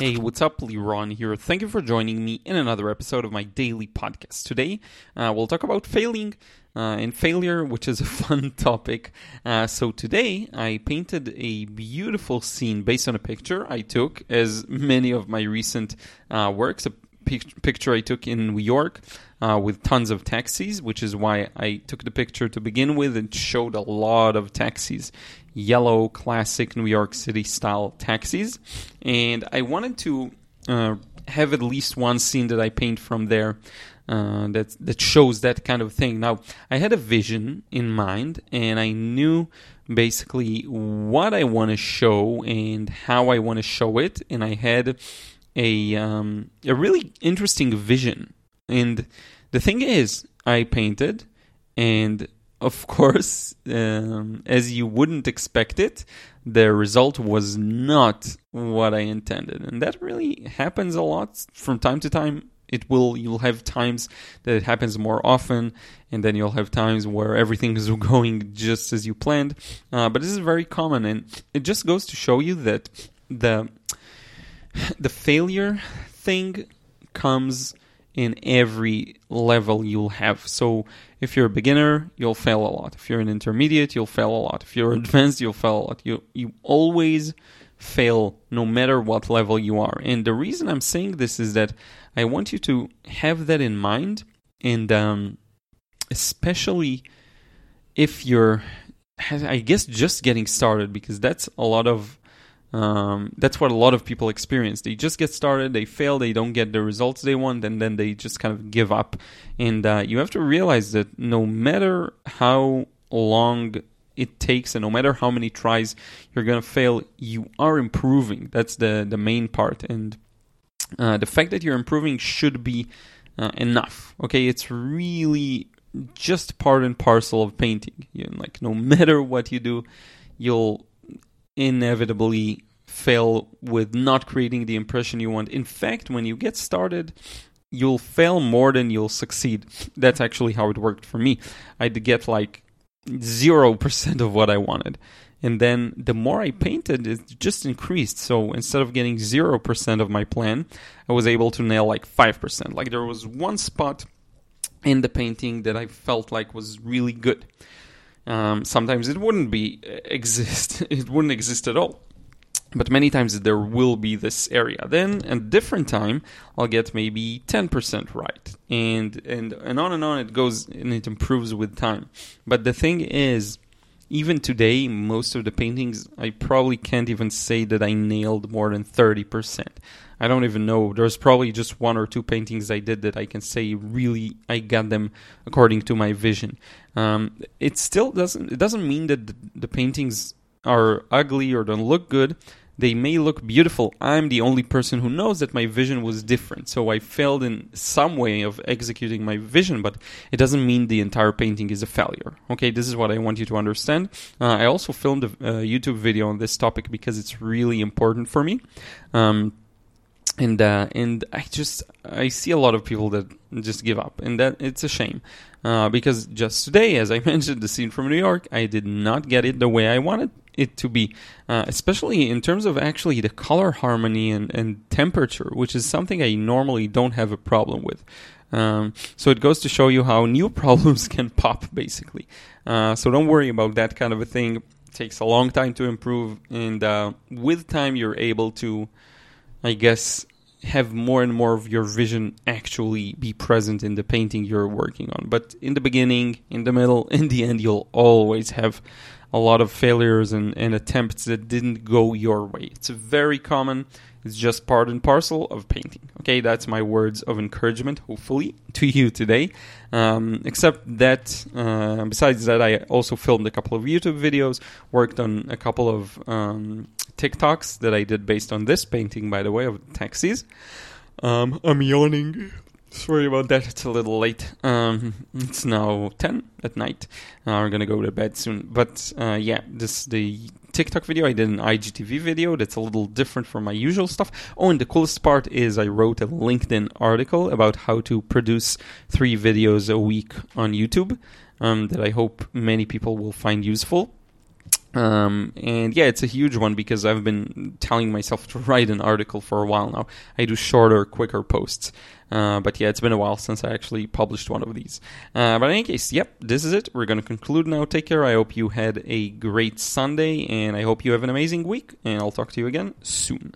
Hey, what's up? Liron here. Thank you for joining me in another episode of my daily podcast. Today, uh, we'll talk about failing uh, and failure, which is a fun topic. Uh, so, today, I painted a beautiful scene based on a picture I took, as many of my recent uh, works, pic- picture I took in New York. Uh, with tons of taxis, which is why I took the picture to begin with and showed a lot of taxis yellow classic New York City style taxis, and I wanted to uh, have at least one scene that I paint from there. Uh, that that shows that kind of thing. Now, I had a vision in mind, and I knew basically what I want to show and how I want to show it, and I had a um, a really interesting vision. And the thing is, I painted, and of course, um, as you wouldn't expect it, the result was not what I intended, and that really happens a lot from time to time. It will you'll have times that it happens more often, and then you'll have times where everything is going just as you planned. Uh, but this is very common, and it just goes to show you that the the failure thing comes in every level you'll have. So if you're a beginner, you'll fail a lot. If you're an intermediate, you'll fail a lot. If you're advanced, you'll fail a lot. You you always fail no matter what level you are. And the reason I'm saying this is that I want you to have that in mind and um, especially if you're I guess just getting started because that's a lot of um, that's what a lot of people experience. They just get started, they fail, they don't get the results they want, and then they just kind of give up. And uh, you have to realize that no matter how long it takes, and no matter how many tries you're gonna fail, you are improving. That's the the main part, and uh, the fact that you're improving should be uh, enough. Okay, it's really just part and parcel of painting. You know, like no matter what you do, you'll inevitably fail with not creating the impression you want. In fact, when you get started, you'll fail more than you'll succeed. That's actually how it worked for me. I'd get like 0% of what I wanted. And then the more I painted, it just increased. So instead of getting 0% of my plan, I was able to nail like 5%. Like there was one spot in the painting that I felt like was really good. Um, sometimes it wouldn't be uh, exist. It wouldn't exist at all. But many times there will be this area. Then at a different time, I'll get maybe 10% right. And, and, and on and on it goes and it improves with time. But the thing is, even today, most of the paintings, I probably can't even say that I nailed more than 30%. I don't even know. There's probably just one or two paintings I did that I can say really I got them according to my vision. Um, it still doesn't. It doesn't mean that the, the paintings are ugly or don't look good. They may look beautiful. I'm the only person who knows that my vision was different. So I failed in some way of executing my vision, but it doesn't mean the entire painting is a failure. Okay, this is what I want you to understand. Uh, I also filmed a, a, YouTube video on this topic because it's really important for me. Um, and uh, and I just I see a lot of people that just give up, and that it's a shame uh, because just today, as I mentioned, the scene from New York, I did not get it the way I wanted it to be, uh, especially in terms of actually the color harmony and, and temperature, which is something I normally don't have a problem with. Um, so it goes to show you how new problems can pop, basically. Uh, so don't worry about that kind of a thing. It takes a long time to improve, and uh, with time, you're able to, I guess, have more and more of your vision actually be present in the painting you're working on. But in the beginning, in the middle, in the end, you'll always have a lot of failures and, and attempts that didn't go your way. It's very common. It's just part and parcel of painting. Okay, that's my words of encouragement, hopefully, to you today. Um, except that, uh, besides that, I also filmed a couple of YouTube videos, worked on a couple of um, TikToks that I did based on this painting, by the way, of taxis. Um, I'm yawning. Sorry about that. It's a little late. Um, it's now ten at night. Uh, we're gonna go to bed soon. But uh, yeah, this the TikTok video. I did an IGTV video that's a little different from my usual stuff. Oh, and the coolest part is I wrote a LinkedIn article about how to produce three videos a week on YouTube. Um, that I hope many people will find useful. Um, and yeah, it's a huge one because I've been telling myself to write an article for a while now. I do shorter, quicker posts. Uh, but yeah, it's been a while since I actually published one of these. Uh, but in any case, yep, this is it. We're going to conclude now. Take care. I hope you had a great Sunday, and I hope you have an amazing week. And I'll talk to you again soon.